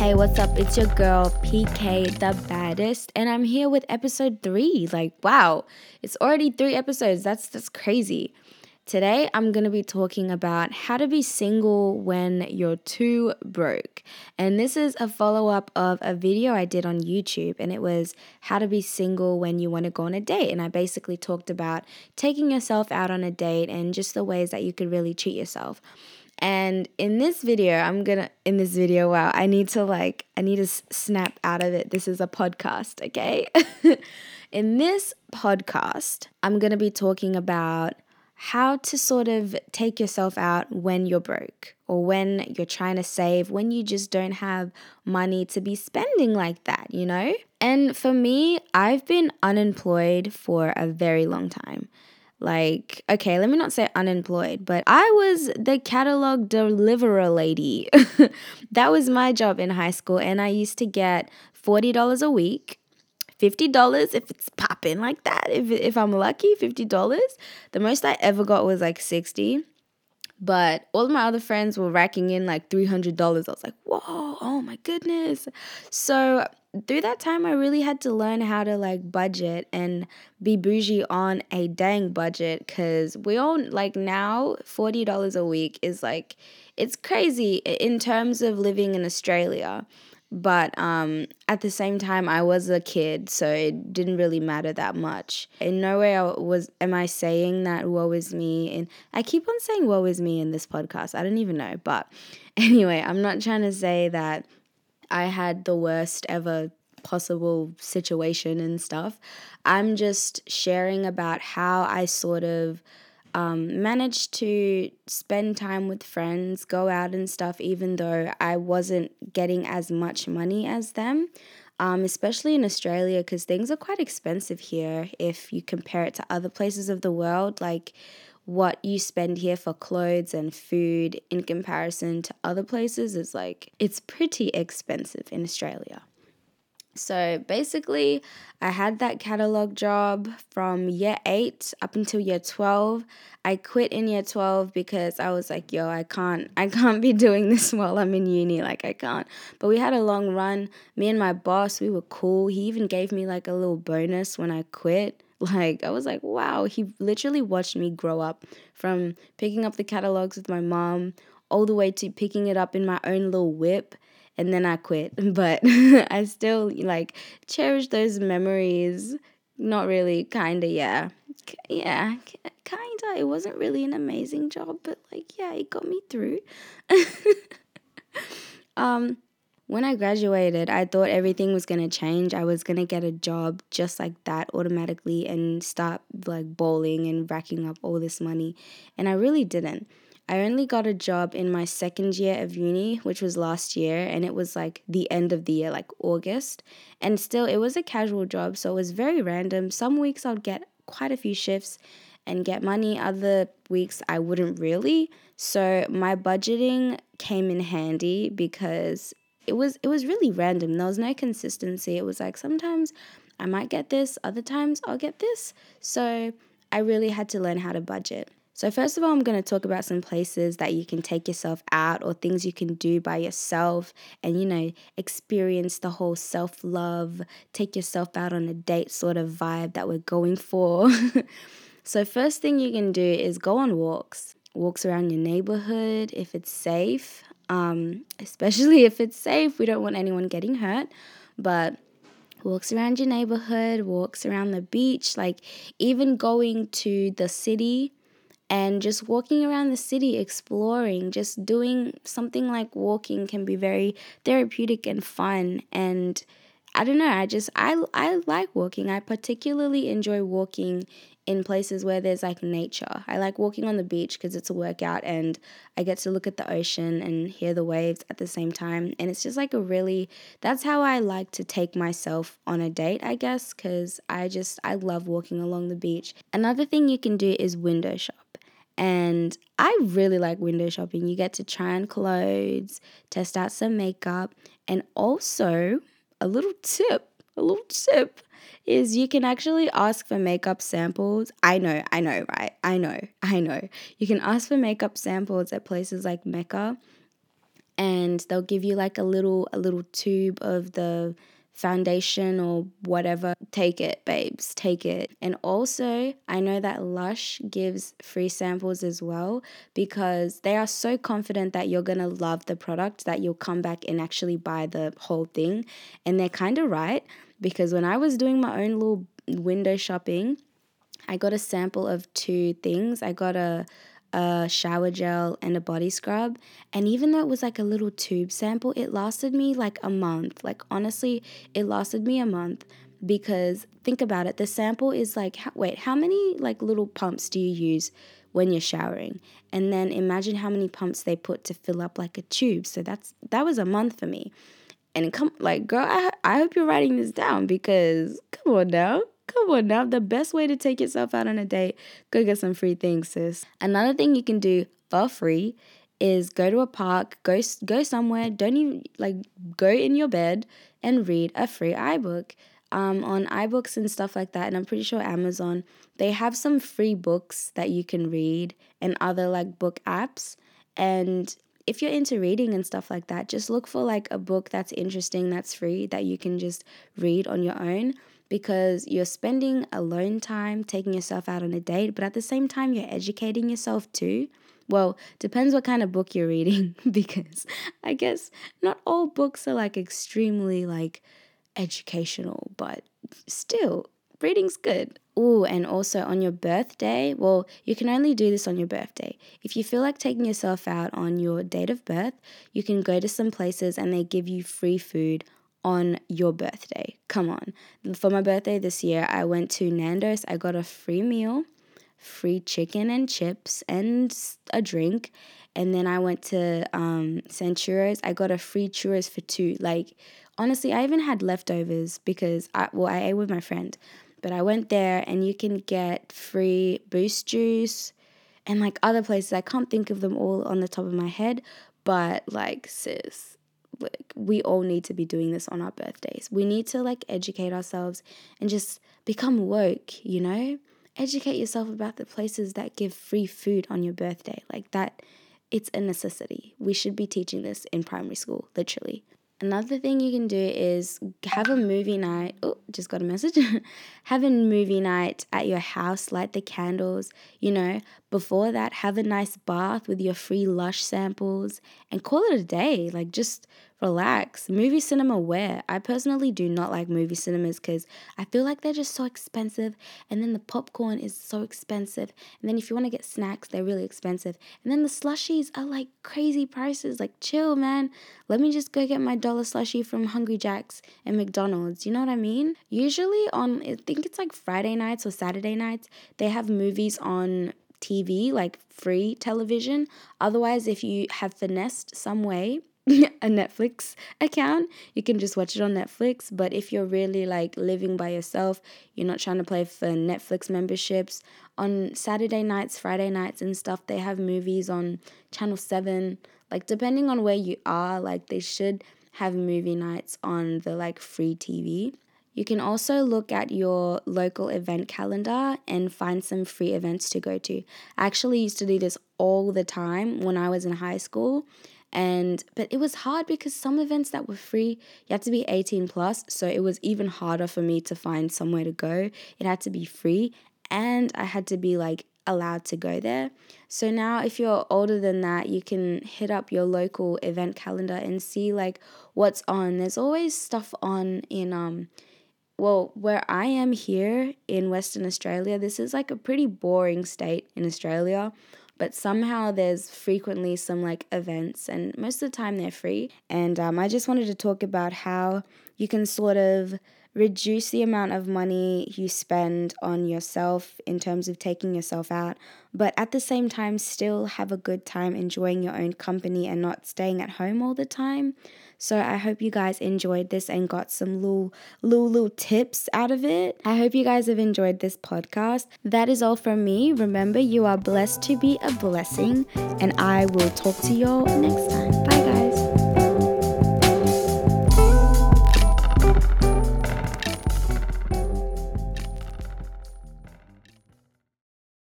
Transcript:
Hey, what's up? It's your girl, PK the baddest, and I'm here with episode three. Like, wow, it's already three episodes. That's that's crazy. Today, I'm going to be talking about how to be single when you're too broke. And this is a follow up of a video I did on YouTube, and it was how to be single when you want to go on a date. And I basically talked about taking yourself out on a date and just the ways that you could really treat yourself. And in this video, I'm gonna, in this video, wow, I need to like, I need to snap out of it. This is a podcast, okay? in this podcast, I'm gonna be talking about how to sort of take yourself out when you're broke or when you're trying to save, when you just don't have money to be spending like that, you know? And for me, I've been unemployed for a very long time. Like, okay, let me not say unemployed, but I was the catalog deliverer lady. that was my job in high school, and I used to get $40 a week $50 if it's popping like that. If, if I'm lucky, $50. The most I ever got was like 60 but all of my other friends were racking in like $300. I was like, whoa, oh my goodness. So through that time, I really had to learn how to like budget and be bougie on a dang budget because we all like now $40 a week is like, it's crazy in terms of living in Australia but um, at the same time i was a kid so it didn't really matter that much. In no way I was am i saying that woe is me and i keep on saying woe is me in this podcast i don't even know but anyway i'm not trying to say that i had the worst ever possible situation and stuff. I'm just sharing about how i sort of um, managed to spend time with friends, go out and stuff, even though I wasn't getting as much money as them. Um, especially in Australia, because things are quite expensive here if you compare it to other places of the world. Like what you spend here for clothes and food in comparison to other places is like, it's pretty expensive in Australia. So basically, I had that catalog job from year 8 up until year 12. I quit in year 12 because I was like, yo, I can't I can't be doing this while I'm in uni, like I can't. But we had a long run. Me and my boss, we were cool. He even gave me like a little bonus when I quit. Like I was like, wow, he literally watched me grow up from picking up the catalogs with my mom all the way to picking it up in my own little whip and then I quit. But I still like cherish those memories. Not really, kinda, yeah. Yeah, kinda. It wasn't really an amazing job, but like, yeah, it got me through. um, when I graduated, I thought everything was going to change. I was going to get a job just like that automatically and start like bowling and racking up all this money. And I really didn't. I only got a job in my second year of uni, which was last year, and it was like the end of the year, like August. And still, it was a casual job, so it was very random. Some weeks I'd get quite a few shifts and get money, other weeks I wouldn't really. So my budgeting came in handy because it was it was really random. There was no consistency. It was like sometimes I might get this, other times I'll get this. So I really had to learn how to budget. So, first of all, I'm going to talk about some places that you can take yourself out or things you can do by yourself and, you know, experience the whole self love, take yourself out on a date sort of vibe that we're going for. so, first thing you can do is go on walks, walks around your neighborhood if it's safe, um, especially if it's safe. We don't want anyone getting hurt, but walks around your neighborhood, walks around the beach, like even going to the city and just walking around the city exploring just doing something like walking can be very therapeutic and fun. And i don't know i just i i like walking. I particularly enjoy walking in places where there's like nature. I like walking on the beach because it's a workout and i get to look at the ocean and hear the waves at the same time. And it's just like a really that's how i like to take myself on a date i guess because i just i love walking along the beach. Another thing you can do is window shop and I really like window shopping. You get to try on clothes, test out some makeup, and also a little tip, a little tip is you can actually ask for makeup samples. I know, I know, right? I know, I know. You can ask for makeup samples at places like Mecca. and they'll give you like a little a little tube of the foundation or whatever, take it, babes, take it. And also, I know that Lush gives free samples as well because they are so confident that you're gonna love the product that you'll come back and actually buy the whole thing. And they're kind of right because when I was doing my own little window shopping, I got a sample of two things. I got a a shower gel and a body scrub. And even though it was like a little tube sample, it lasted me like a month. Like, honestly, it lasted me a month because think about it the sample is like, wait, how many like little pumps do you use? when you're showering and then imagine how many pumps they put to fill up like a tube so that's that was a month for me and come like girl i, I hope you're writing this down because come on now Come on now, the best way to take yourself out on a date, go get some free things, sis. Another thing you can do for free is go to a park, go go somewhere, don't even like go in your bed and read a free iBook. Um, on iBooks and stuff like that, and I'm pretty sure Amazon, they have some free books that you can read and other like book apps. And if you're into reading and stuff like that, just look for like a book that's interesting, that's free, that you can just read on your own because you're spending alone time taking yourself out on a date, but at the same time, you're educating yourself too. Well, depends what kind of book you're reading because I guess not all books are like extremely like educational, but still, reading's good. Oh, and also on your birthday, well, you can only do this on your birthday. If you feel like taking yourself out on your date of birth, you can go to some places and they give you free food on your birthday. Come on. For my birthday this year, I went to Nando's. I got a free meal, free chicken and chips, and a drink. And then I went to um, Churros. I got a free churros for two. Like, honestly, I even had leftovers because I, well, I ate with my friend. But I went there and you can get free boost juice and like other places. I can't think of them all on the top of my head. But like, sis, we all need to be doing this on our birthdays. We need to like educate ourselves and just become woke, you know? Educate yourself about the places that give free food on your birthday. Like that it's a necessity. We should be teaching this in primary school, literally. Another thing you can do is have a movie night. Oh, just got a message. have a movie night at your house, light the candles, you know. Before that, have a nice bath with your free lush samples and call it a day. Like, just relax. Movie cinema where? I personally do not like movie cinemas because I feel like they're just so expensive and then the popcorn is so expensive. And then if you want to get snacks, they're really expensive. And then the slushies are like crazy prices. Like chill, man. Let me just go get my dollar slushie from Hungry Jack's and McDonald's. You know what I mean? Usually on I think it's like Friday nights or Saturday nights, they have movies on TV, like free television. Otherwise, if you have finessed some way, a Netflix account, you can just watch it on Netflix. But if you're really like living by yourself, you're not trying to play for Netflix memberships, on Saturday nights, Friday nights, and stuff, they have movies on Channel 7. Like, depending on where you are, like, they should have movie nights on the like free TV. You can also look at your local event calendar and find some free events to go to. I actually used to do this all the time when I was in high school and but it was hard because some events that were free you had to be 18 plus so it was even harder for me to find somewhere to go. It had to be free and i had to be like allowed to go there. So now if you're older than that you can hit up your local event calendar and see like what's on. There's always stuff on in um well, where I am here in Western Australia, this is like a pretty boring state in Australia but somehow there's frequently some like events, and most of the time they're free. And um, I just wanted to talk about how you can sort of reduce the amount of money you spend on yourself in terms of taking yourself out, but at the same time, still have a good time enjoying your own company and not staying at home all the time. So I hope you guys enjoyed this and got some little, little, little tips out of it. I hope you guys have enjoyed this podcast. That is all from me. Remember, you are blessed to be a blessing, and I will talk to y'all next time. Bye.